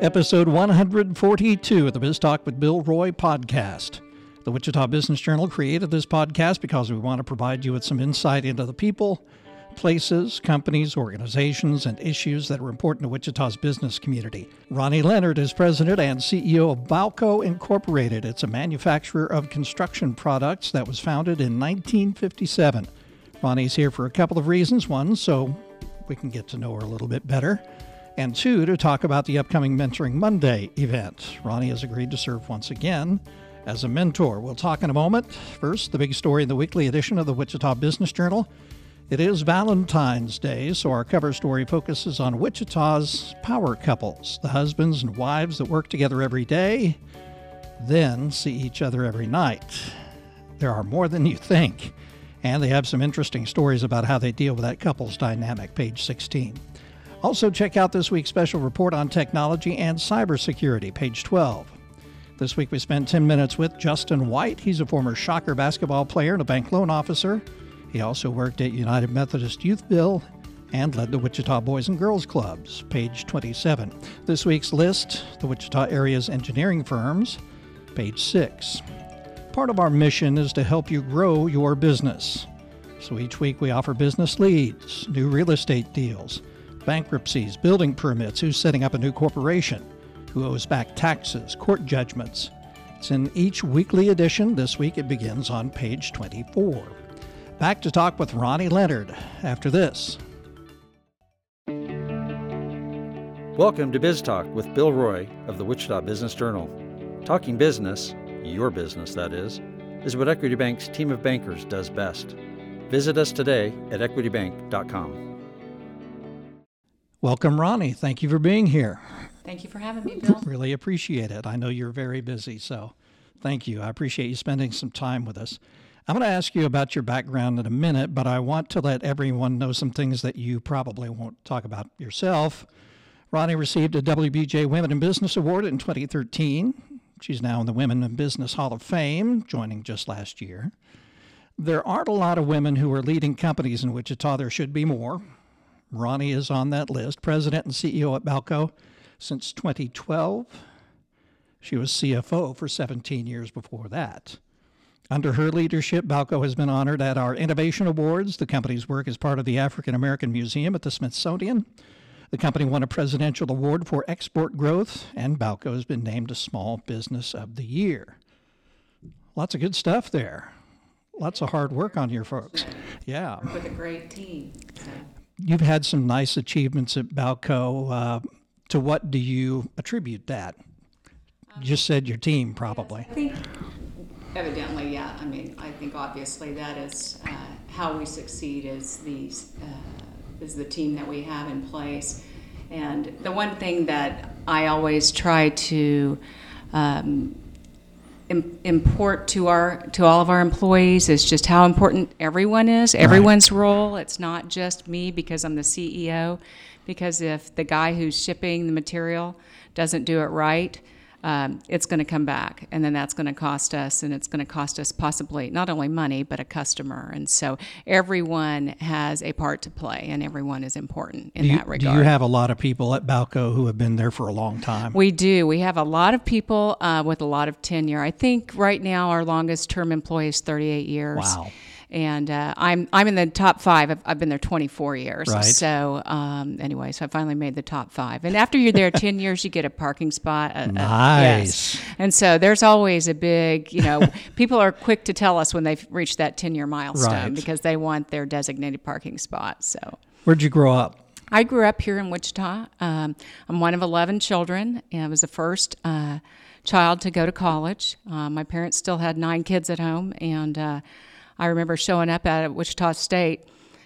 episode 142 of the Biz Talk with Bill Roy podcast. The Wichita Business Journal created this podcast because we want to provide you with some insight into the people, places, companies, organizations, and issues that are important to Wichita's business community. Ronnie Leonard is president and CEO of Balco Incorporated. It's a manufacturer of construction products that was founded in 1957. Ronnie's here for a couple of reasons. One, so we can get to know her a little bit better and two, to talk about the upcoming Mentoring Monday event. Ronnie has agreed to serve once again as a mentor. We'll talk in a moment. First, the big story in the weekly edition of the Wichita Business Journal. It is Valentine's Day, so our cover story focuses on Wichita's power couples, the husbands and wives that work together every day, then see each other every night. There are more than you think, and they have some interesting stories about how they deal with that couple's dynamic, page 16. Also, check out this week's special report on technology and cybersecurity, page 12. This week we spent 10 minutes with Justin White. He's a former Shocker basketball player and a bank loan officer. He also worked at United Methodist Youthville and led the Wichita Boys and Girls Clubs, page 27. This week's list, the Wichita area's engineering firms, page 6. Part of our mission is to help you grow your business. So each week we offer business leads, new real estate deals, bankruptcies, building permits, who's setting up a new corporation, who owes back taxes, court judgments. It's in each weekly edition. This week it begins on page 24. Back to talk with Ronnie Leonard after this. Welcome to Biz Talk with Bill Roy of the Wichita Business Journal. Talking business, your business that is, is what Equity Bank's team of bankers does best. Visit us today at equitybank.com. Welcome, Ronnie. Thank you for being here. Thank you for having me, Bill. Really appreciate it. I know you're very busy, so thank you. I appreciate you spending some time with us. I'm going to ask you about your background in a minute, but I want to let everyone know some things that you probably won't talk about yourself. Ronnie received a WBJ Women in Business Award in 2013. She's now in the Women in Business Hall of Fame, joining just last year. There aren't a lot of women who are leading companies in Wichita. There should be more. Ronnie is on that list, president and CEO at Balco since 2012. She was CFO for 17 years before that. Under her leadership, Balco has been honored at our Innovation Awards. The company's work is part of the African American Museum at the Smithsonian. The company won a presidential award for export growth, and Balco has been named a Small Business of the Year. Lots of good stuff there. Lots of hard work on your folks. Yeah. With a great team. So you've had some nice achievements at Balco. Uh, to what do you attribute that? You just said your team, probably. I think, evidently, yeah. I mean, I think obviously that is uh, how we succeed is the uh, is the team that we have in place. And the one thing that I always try to um, import to our to all of our employees is just how important everyone is everyone's role. It's not just me because i'm the ceo because if the guy who's shipping the material doesn't do it right um, it's going to come back and then that's going to cost us and it's going to cost us possibly not only money but a customer. And so everyone has a part to play and everyone is important in you, that regard do you have a lot of people at balco who have been there for a long time? We do. We have a lot of people uh, with a lot of tenure. I think right now our longest term employee is 38 years. Wow and uh, I'm I'm in the top five. I've, I've been there 24 years. Right. So um, anyway, so I finally made the top five. And after you're there 10 years, you get a parking spot. Uh, nice. yes. And so there's always a big, you know, people are quick to tell us when they've reached that 10 year milestone right. because they want their designated parking spot. So. Where'd you grow up? I grew up here in Wichita. Um, I'm one of 11 children, and I was the first uh, child to go to college. Uh, my parents still had nine kids at home, and uh, I remember showing up at Wichita State,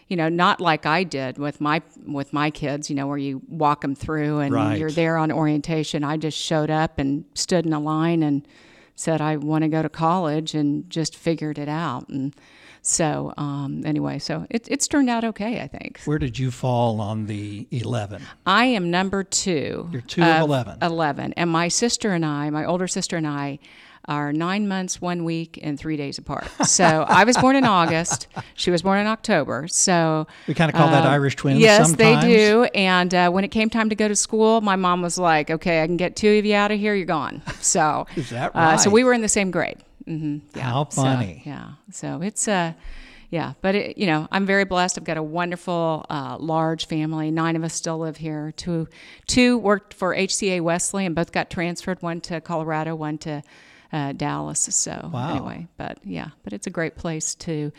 you know, not like I did with my with my kids, you know, where you walk them through and right. you're there on orientation. I just showed up and stood in a line and said I want to go to college and just figured it out and. So um, anyway, so it, it's turned out okay, I think. Where did you fall on the eleven? I am number two. You're two of, of eleven. Eleven, and my sister and I, my older sister and I, are nine months, one week, and three days apart. So I was born in August. She was born in October. So We kind of call that um, Irish twins. Yes, sometimes. they do. And uh, when it came time to go to school, my mom was like, "Okay, I can get two of you out of here. You're gone." So Is that uh, so we were in the same grade. hmm Yeah. How So, funny. yeah. So it's uh, yeah. But it, you know, I'm very blessed. I've got a wonderful, uh, large family. Nine of us still live here. Two, two worked for HCA Wesley, and both got transferred. One to Colorado, one to uh, Dallas. So Wow. anyway, but yeah, but it's a great place to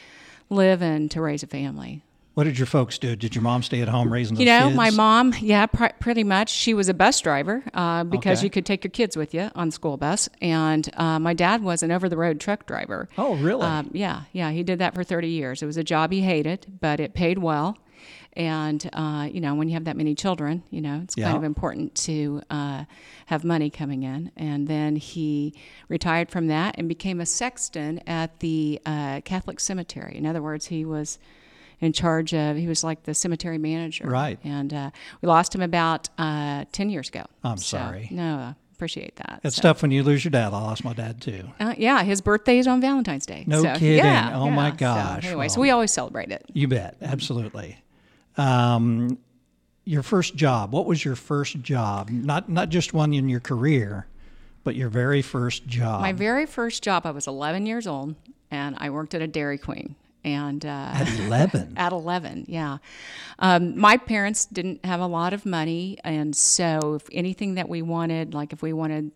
live and to raise a family. What did your folks do? Did your mom stay at home raising those You know, kids? my mom, yeah, pr- pretty much. She was a bus driver uh, because Okay. you could take your kids with you on school bus. And uh, my dad was an over the road truck driver. Oh, really? Um, yeah, yeah. He did that for 30 years. It was a job he hated, but it paid well. And, uh, you know, when you have that many children, you know, it's Yeah. kind of important to uh, have money coming in. And then he retired from that and became a sexton at the uh, Catholic cemetery. In other words, he was in charge of, he was like the cemetery manager. Right. And uh, we lost him about uh, 10 years ago. I'm So, sorry. No, appreciate that. It's So- tough when you lose your dad. I lost my dad too. uh, yeah, his birthday is on Valentine's Day. No So, kidding. Yeah, Oh, my gosh. So, anyway, so we always celebrate it. You bet. Absolutely. Um, your first job. What was your first job? Not not just one in your career, but your very first job. My very first job, I was 11 years old, and I worked at a Dairy Queen. And uh, at 11. at 11, yeah. Um, my parents didn't have a lot of money, and so if anything that we wanted, like if we wanted,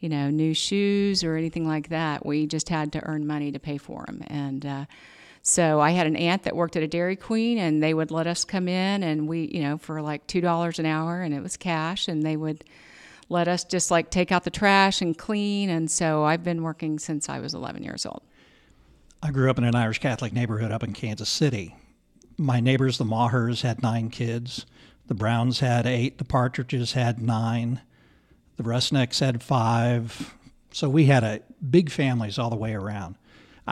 you know, new shoes or anything like that, we just had to earn money to pay for them. And uh, so I had an aunt that worked at a Dairy Queen, and they would let us come in, and we, you know, for like two dollars an hour, and it was cash, and they would let us just like take out the trash and clean. And so I've been working since I was 11 years old. I grew up in an Irish Catholic neighborhood up in Kansas City. My neighbors, the Mahers, had nine kids. The Browns had eight. The Partridges had nine. The Rusnecks had five. So we had a big families all the way around.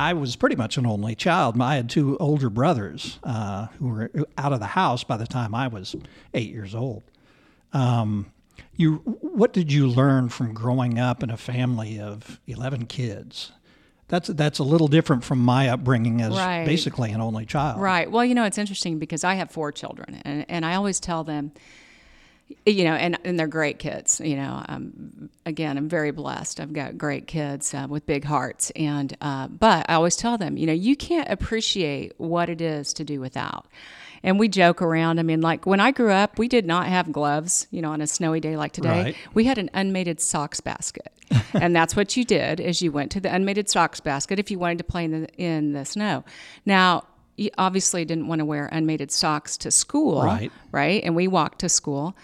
I was pretty much an only child. I had two older brothers uh, who were out of the house by the time I was eight years old. Um, you, what did you learn from growing up in a family of eleven kids? That's that's a little different from my upbringing as Right. basically an only child. Right. Well, you know, it's interesting because I have four children, and, and I always tell them, you know, and, and they're great kids. You know, um, again, I'm very blessed. I've got great kids uh, with big hearts, and uh, but I always tell them, you know, you can't appreciate what it is to do without. And we joke around. I mean, like when I grew up, we did not have gloves. You know, on a snowy day like today, Right. we had an unmated socks basket, and that's what you did is you went to the unmated socks basket if you wanted to play in the in the snow. Now, you obviously didn't want to wear unmated socks to school, Right. Right, and we walked to school.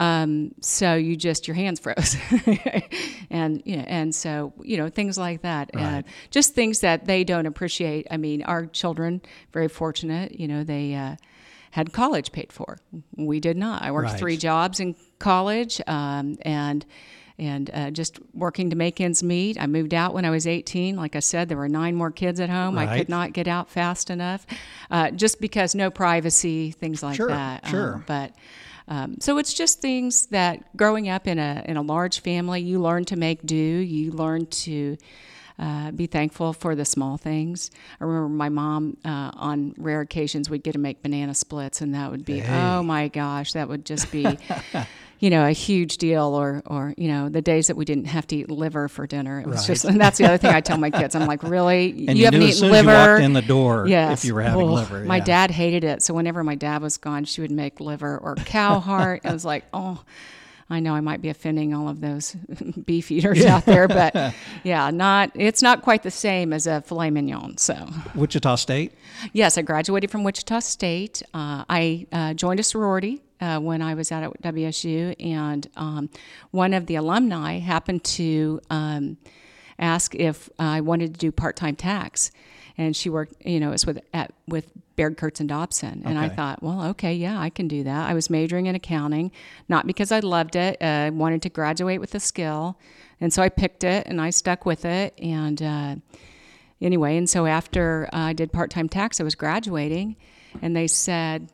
Um, so you just your hands froze, and you know, and so you know things like that, Right. just things that they don't appreciate. I mean, our children very fortunate. You know, they. Uh, had college paid for. We did not. I worked Right. three jobs in college, um, and and uh, just working to make ends meet. I moved out when I was 18. Like I said, there were nine more kids at home. I could not get out fast enough, uh, just because no privacy, things like Sure, that. sure. Um, but um, so it's just things that growing up in a in a large family, you learn to make do. You learn to uh, be thankful for the small things. I remember my mom, uh, on rare occasions, we'd get to make banana splits, and that would be, oh my gosh, that would just be, you know, a huge deal. Or, or you know, the days that we didn't have to eat liver for dinner. It was Right. just, and that's the other thing I tell my kids. I'm like, really, And you, haven't knew eaten liver? you in the door Yes. if you were having Oh, liver. My dad hated it. So whenever my dad was gone, she would make liver or cow heart. I was like, oh, I know I might be offending all of those beef eaters out there, but yeah, not it's not quite the same as a filet mignon. So Wichita State. yes, I graduated from Wichita State. Uh, I uh, joined a sorority. Uh, when I was out at WSU, and um, one of the alumni happened to um, ask if I wanted to do part-time tax, and she worked, you know, it was with at with Baird Kurtz and Dobson, and I thought, well, okay, yeah, I can do that. I was majoring in accounting, not because I loved it. uh, I wanted to graduate with a skill, and so I picked it and I stuck with it, and. Uh, anyway, and so after uh, I did part time tax, I was graduating, and they said,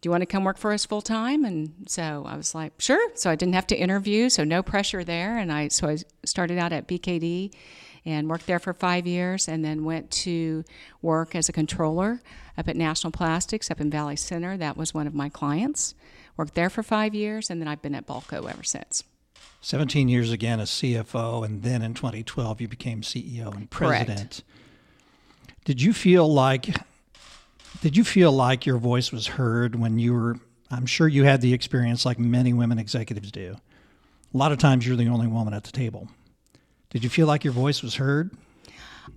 Do you want to come work for us full time? And so I was like, Sure. So I didn't have to interview, so no pressure there. And I so I started out at BKD and worked there for five years, and then went to work as a controller up at National Plastics up in Valley Center. That was one of my clients. Worked there for five years, and then I've been at Balco ever since. 17 years again as CFO, and then in 2012 you became CEO and president. Correct. Did you feel like did you feel like your voice was heard when you were I'm sure you had the experience like many women executives do. A lot of times you're the only woman at the table. Did you feel like your voice was heard?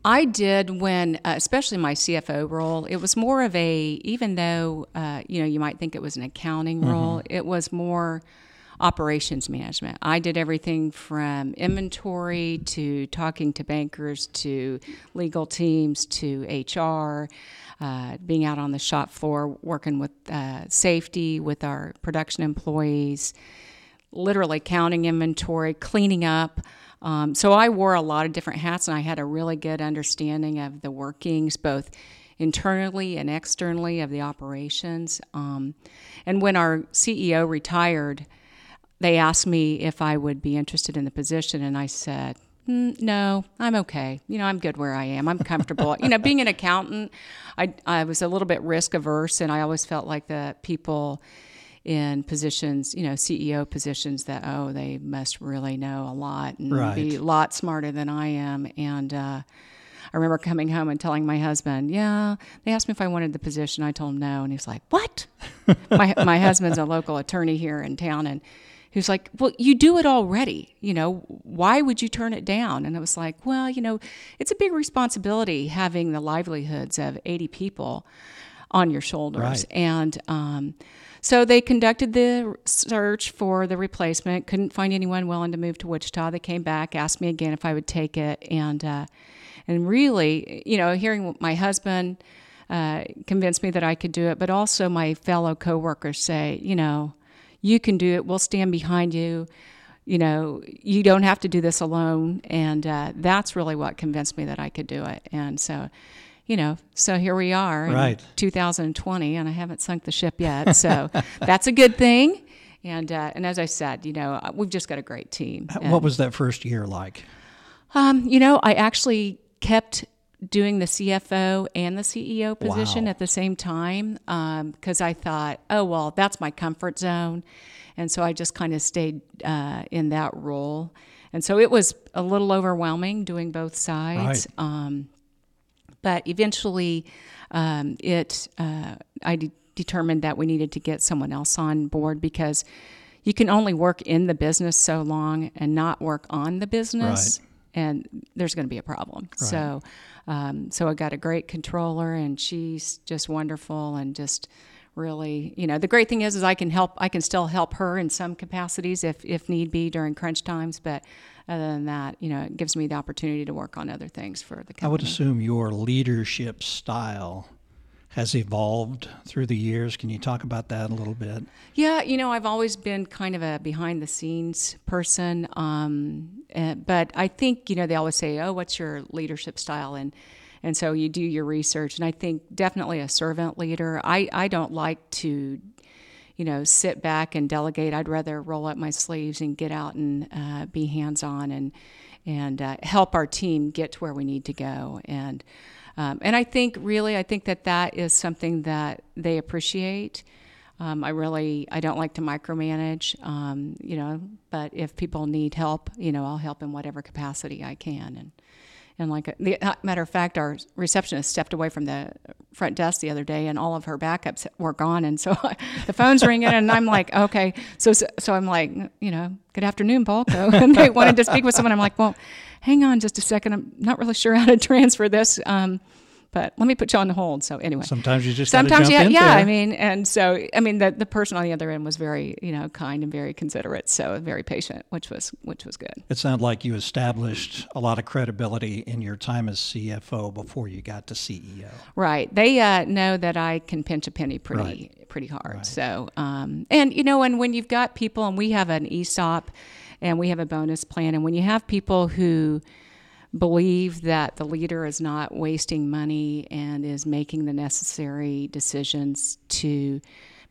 I did when, uh, especially my CFO role, it was more of a, even though, uh, you know, you might think it was an accounting mm-hmm. role, it was more operations management. I did everything from inventory to talking to bankers to legal teams to HR, uh, being out on the shop floor, working with uh, safety, with our production employees, literally counting inventory, cleaning up. Um, so I wore a lot of different hats, and I had a really good understanding of the workings, both internally and externally, of the operations. Um, and when our CEO retired, they asked me if I would be interested in the position, and I said, mm, no, I'm okay. You know, I'm good where I am. I'm comfortable. you know, being an accountant, I, I was a little bit risk averse, and I always felt like the people in positions, you know, CEO positions that, oh, they must really know a lot and right. be a lot smarter than I am. And uh, I remember coming home and telling my husband, yeah, they asked me if I wanted the position. I told him no. And he's like, what? my, my husband's a local attorney here in town. And was like, well, you do it already. You know, why would you turn it down? And I was like, well, you know, it's a big responsibility having the livelihoods of 80 people on your shoulders. Right. And, um, so they conducted the search for the replacement, couldn't find anyone willing to move to Wichita. They came back, asked me again if I would take it, and uh, and really, you know, hearing my husband uh, convinced me that I could do it, but also my fellow coworkers say, you know, you can do it. We'll stand behind you. You know, you don't have to do this alone, and uh, that's really what convinced me that I could do it. And so you know, so here we are right. in 2020, and I haven't sunk the ship yet. So that's a good thing. And uh, and as I said, you know, uh, we've just got a great team. And, what was that first year like? Um, you know, I actually kept doing the CFO and the CEO position wow. at the same time because um, I thought, oh well, that's my comfort zone, and so I just kind of stayed uh, in that role. And so it was a little overwhelming doing both sides. Right. Um, but eventually, um, it uh, I de- determined that we needed to get someone else on board because you can only work in the business so long and not work on the business. Right. And there's going to be a problem. Right. So, um, so I got a great controller, and she's just wonderful, and just really, you know, the great thing is, is I can help. I can still help her in some capacities if if need be during crunch times. But other than that, you know, it gives me the opportunity to work on other things for the company. I would assume your leadership style has evolved through the years. Can you talk about that a little bit? Yeah, you know, I've always been kind of a behind the scenes person. Um, uh, but I think, you know, they always say, oh, what's your leadership style? And and so you do your research. And I think definitely a servant leader. I, I don't like to you know, sit back and delegate. I'd rather roll up my sleeves and get out and uh, be hands on and and uh, help our team get to where we need to go. And um, and I think really, I think that that is something that they appreciate. Um, I really, I don't like to micromanage, um, you know, but if people need help, you know, I'll help in whatever capacity I can. And and like, the matter of fact, our receptionist stepped away from the front desk the other day, and all of her backups were gone. And so the phone's ringing, and I'm like, okay. So so I'm like, you know, good afternoon, Balco. and they wanted to speak with someone. I'm like, well, hang on just a second. I'm not really sure how to transfer this. Um, but let me put you on the hold. So anyway, sometimes you just sometimes yeah, yeah. There. I mean, and so I mean, the the person on the other end was very you know kind and very considerate, so very patient, which was which was good. It sounded like you established a lot of credibility in your time as CFO before you got to CEO. Right. They uh, know that I can pinch a penny pretty right. pretty hard. Right. So um, and you know, and when you've got people, and we have an ESOP, and we have a bonus plan, and when you have people who believe that the leader is not wasting money and is making the necessary decisions to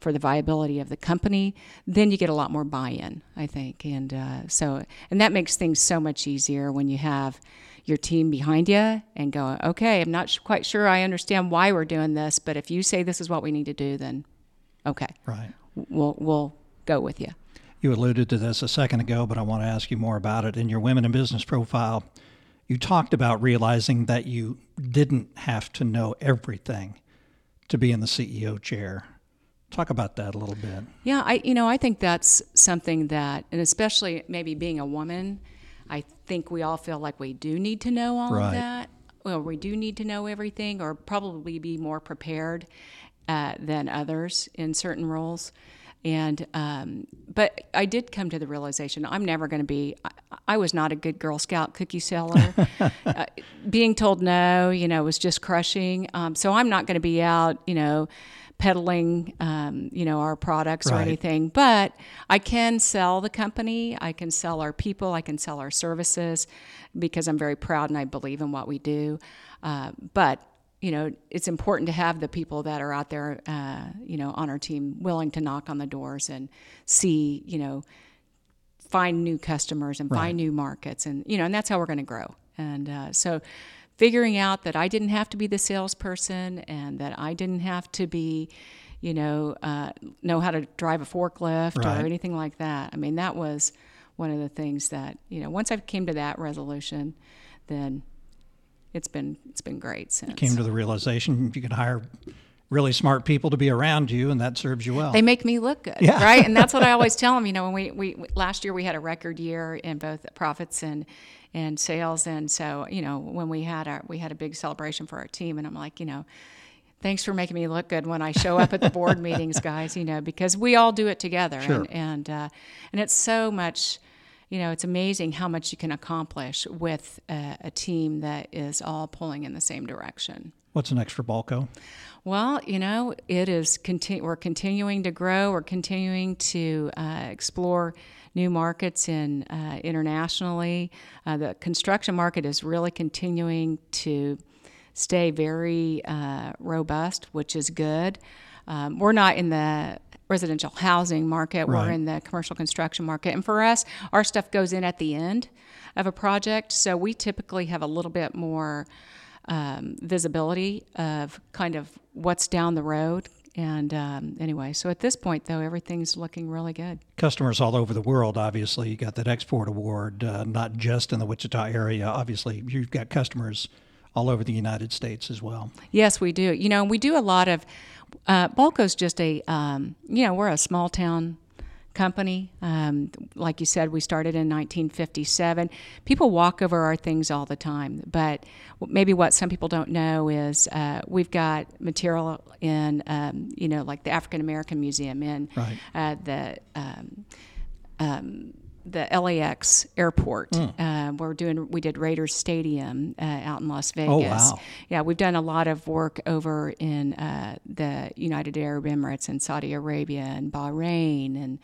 for the viability of the company, then you get a lot more buy-in, I think, and uh, so and that makes things so much easier when you have your team behind you and go, okay, I'm not quite sure I understand why we're doing this, but if you say this is what we need to do, then okay, right, we'll we'll go with you. You alluded to this a second ago, but I want to ask you more about it. In your women in business profile, you talked about realizing that you didn't have to know everything to be in the CEO chair. Talk about that a little bit. Yeah, I you know I think that's something that, and especially maybe being a woman, I think we all feel like we do need to know all Right. of that. Well, we do need to know everything, or probably be more prepared uh, than others in certain roles. And um, but I did come to the realization I'm never going to be. I, I was not a good Girl Scout cookie seller. uh, being told no, you know, was just crushing. Um, so I'm not going to be out, you know, peddling, um, you know, our products or anything. But I can sell the company. I can sell our people. I can sell our services because I'm very proud and I believe in what we do. Uh, but you know, it's important to have the people that are out there, uh, you know, on our team willing to knock on the doors and see, you know, find new customers and find new markets, and you know, and that's how we're going to grow. And uh, so, figuring out that I didn't have to be the salesperson and that I didn't have to be, you know, uh, know how to drive a forklift Right. or anything like that. I mean, that was one of the things that you know. Once I came to that resolution, then it's been it's been great since. Came to the realization you can hire really smart people to be around you, and that serves you well. they make me look good, Yeah. right? And that's what I always tell them. You know, when we, we last year we had a record year in both profits and and sales, and so you know when we had our we had a big celebration for our team, and I'm like, you know. Thanks for making me look good when I show up at the board meetings, guys. You know, because we all do it together, Sure. and and uh, and it's so much. You know, it's amazing how much you can accomplish with a, a team that is all pulling in the same direction. What's next for Balco? Well, you know, it is. Conti- we're continuing to grow. We're continuing to uh, explore new markets in uh, internationally. Uh, the construction market is really continuing to stay very uh, robust, which is good. Um, we're not in the residential housing market. Right. We're in the commercial construction market, and for us, our stuff goes in at the end of a project. So we typically have a little bit more um, visibility of kind of what's down the road. And um, anyway, so at this point, though, everything's looking really good. Customers all over the world, obviously. You got that export award, uh, not just in the Wichita area. Obviously, you've got customers all over the United States as well. Yes, we do. You know, we do a lot of. Uh, Balco's just a, um, you know, we're a small town company. Um, like you said, we started in 1957. People walk over our things all the time, but maybe what some people don't know is uh, we've got material in, um, you know, like the African American Museum in Right. uh, the. Um, um, the LAX airport. Uh, we're doing. We did Raiders Stadium uh, out in Las Vegas. Oh, wow. Yeah, we've done a lot of work over in uh, the United Arab Emirates and Saudi Arabia and Bahrain and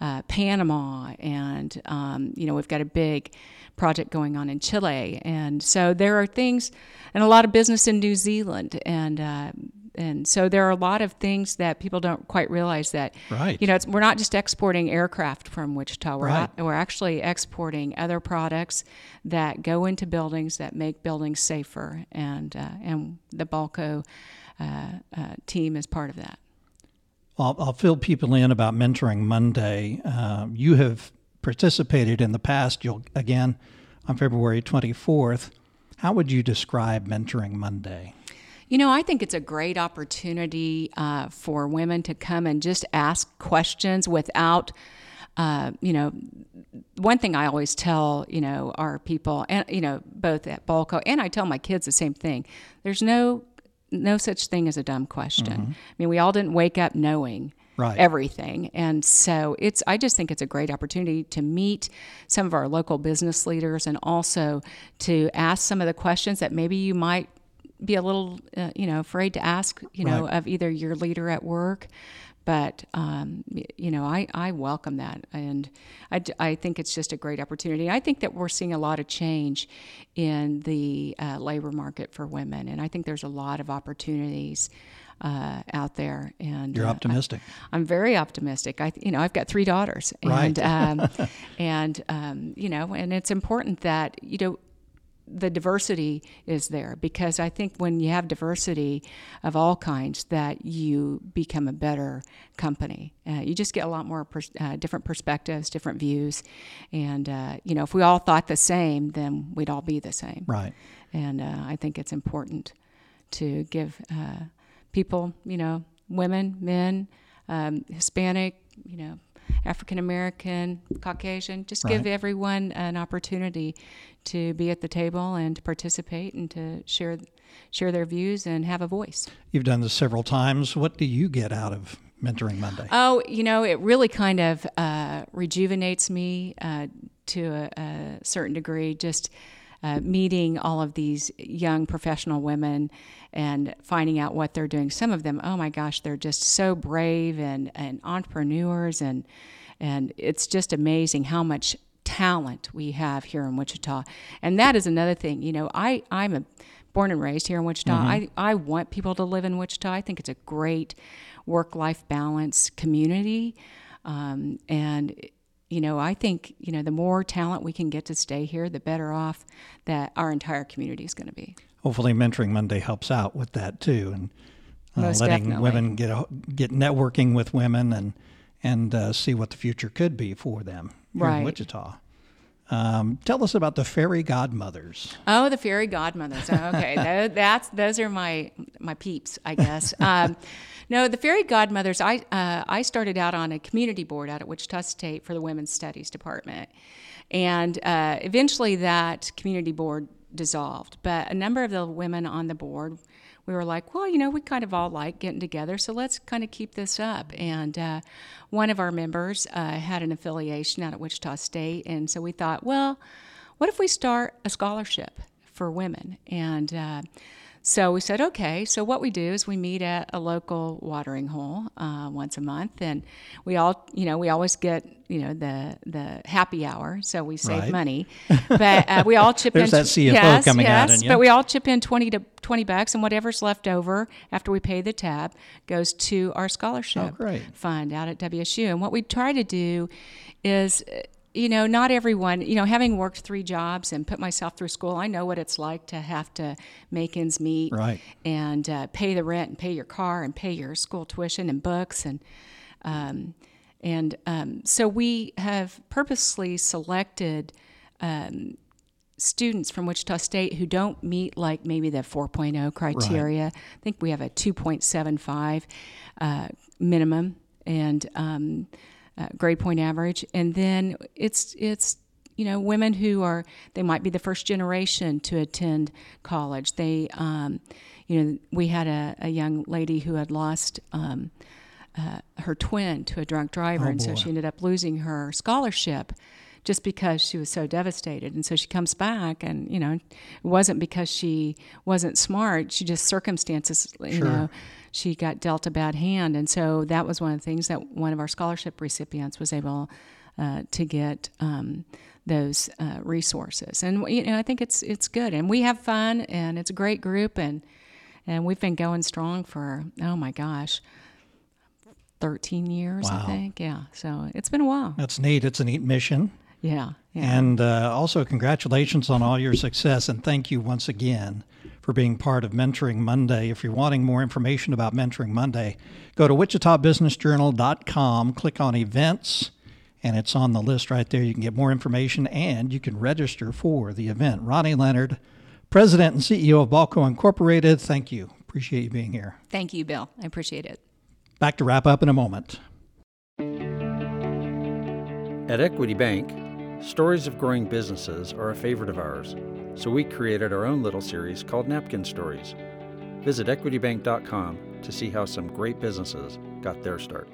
uh, Panama, and um, you know we've got a big project going on in Chile, and so there are things, and a lot of business in New Zealand, and uh, and so there are a lot of things that people don't quite realize that Right. you know it's, we're not just exporting aircraft from Wichita. We're Right. we're actually exporting other products that go into buildings that make buildings safer, and uh, and the Balco uh, uh, team is part of that. I'll, I'll fill people in about Mentoring Monday. Uh, you have participated in the past. You'll again on February 24th. How would you describe Mentoring Monday? You know, I think it's a great opportunity uh, for women to come and just ask questions without, uh, you know, one thing I always tell, you know, our people, and you know, both at Balco, and I tell my kids the same thing. There's no, no such thing as a dumb question. I mean, we all didn't wake up knowing Right. everything, and so it's. I just think it's a great opportunity to meet some of our local business leaders, and also to ask some of the questions that maybe you might be a little, uh, you know, afraid to ask, you know, Right. of either your leader at work. But um, you know, I, I welcome that, and I, I think it's just a great opportunity. I think that we're seeing a lot of change in the uh, labor market for women, and I think there's a lot of opportunities uh, out there. And You're uh, optimistic. I, am very optimistic. I, you know, I've got three daughters, Right. and um, and um, you know, and it's important that you know the diversity is there because I think when you have diversity of all kinds, that you become a better company. Uh, you just get a lot more pers- uh, different perspectives, different views, and uh, you know, if we all thought the same, then we'd all be the same. Right. And uh, I think it's important to give uh, people, you know, women, men, um, Hispanic, you know, African American, Caucasian, just give Right. everyone an opportunity to be at the table and to participate and to share share their views and have a voice. You've done this several times. What do you get out of Mentoring Monday? Oh, you know, it really kind of uh, rejuvenates me uh, to a, a certain degree. Just uh, meeting all of these young professional women and finding out what they're doing. Some of them, oh my gosh, they're just so brave and, and entrepreneurs, and and it's just amazing how much talent we have here in Wichita. And that is another thing. You know, I I'm a born and raised here in Wichita. I, I want people to live in Wichita. I think it's a great work life balance community. Um, and, you know, I think, you know, the more talent we can get to stay here, the better off that our entire community is going to be. Hopefully, Mentoring Monday helps out with that too, and uh, letting definitely. women get a, get networking with women and and uh, see what the future could be for them here in Wichita. Um, tell us about the fairy godmothers. Oh, the fairy godmothers. Oh, Okay, Tho- that's those are my my peeps, I guess. Um, no, the fairy godmothers. I uh, I started out on a community board out at Wichita State for the Women's Studies Department, and uh, eventually that community board dissolved. But a number of the women on the board, we were like, well, you know, we kind of all like getting together, so let's kind of keep this up. And uh, one of our members uh, had an affiliation out at Wichita State, and so we thought, well, what if we start a scholarship for women? And uh, so we said, okay. So what we do is we meet at a local watering hole uh, once a month, and we all, you know, we always get, you know, the the happy hour, so we save Right. money. But uh, we all chip There's in. that CFO yes, coming out in you. But we all chip in twenty to twenty bucks, and whatever's left over after we pay the tab goes to our scholarship Oh, fund out at WSU. And what we try to do is, uh, you know, not everyone, you know, having worked three jobs and put myself through school, I know what it's like to have to make ends meet Right. and uh, pay the rent and pay your car and pay your school tuition and books and um, and um, so we have purposely selected um, students from Wichita State who don't meet like maybe the 4.0 criteria. I think we have a 2.75 uh, minimum and um, uh, grade point average, and then it's it's you know women who are they might be the first generation to attend college. They um, you know we had a, a young lady who had lost. Um, uh, her twin to a drunk driver, and so she ended up losing her scholarship just because she was so devastated. And so she comes back, and you know, it wasn't because she wasn't smart; she just circumstances, you Sure. know, she got dealt a bad hand, and so that was one of the things that one of our scholarship recipients was able uh, to get. Um, those uh, resources, and you know, I think it's it's good, and we have fun, and it's a great group, and and we've been going strong for oh my gosh, 13 years, Wow. I think. Yeah. So it's been a while. That's neat. It's a neat mission. Yeah. Yeah. And uh, also, congratulations on all your success, and thank you once again for being part of Mentoring Monday. If you're wanting more information about Mentoring Monday, go to wichitabusinessjournal.com, click on events, and it's on the list right there. You can get more information and you can register for the event. Ronnie Leonard, President and CEO of Balco Incorporated, thank you. Appreciate you being here. Thank you, Bill. I appreciate it. Back to wrap up in a moment. At Equity Bank, stories of growing businesses are a favorite of ours, so we created our own little series called Napkin Stories. Visit equitybank.com to see how some great businesses got their start.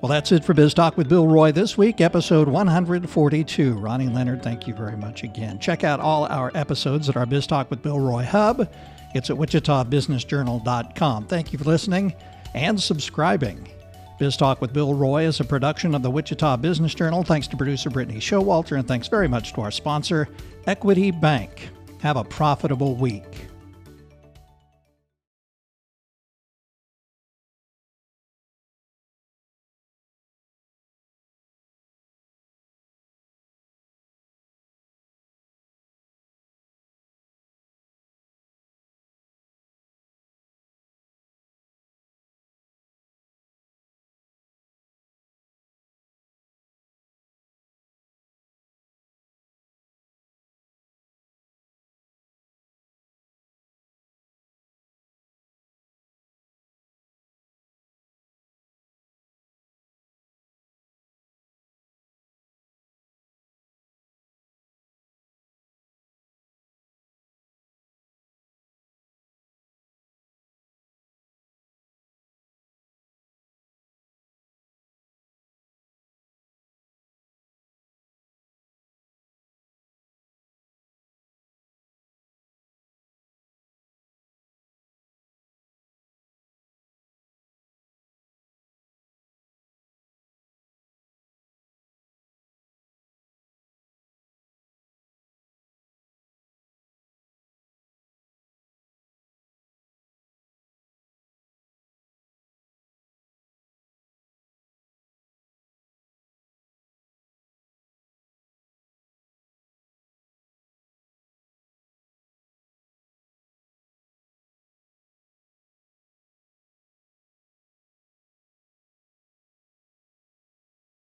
Well, that's it for Biz Talk with Bill Roy this week, episode 142. Ronnie Leonard, thank you very much again. Check out all our episodes at our Biz Talk with Bill Roy hub. It's at wichitabusinessjournal.com. Thank you for listening and subscribing. Biz Talk with Bill Roy is a production of the Wichita Business Journal. Thanks to producer Brittany Showalter, and thanks very much to our sponsor, Equity Bank. Have a profitable week.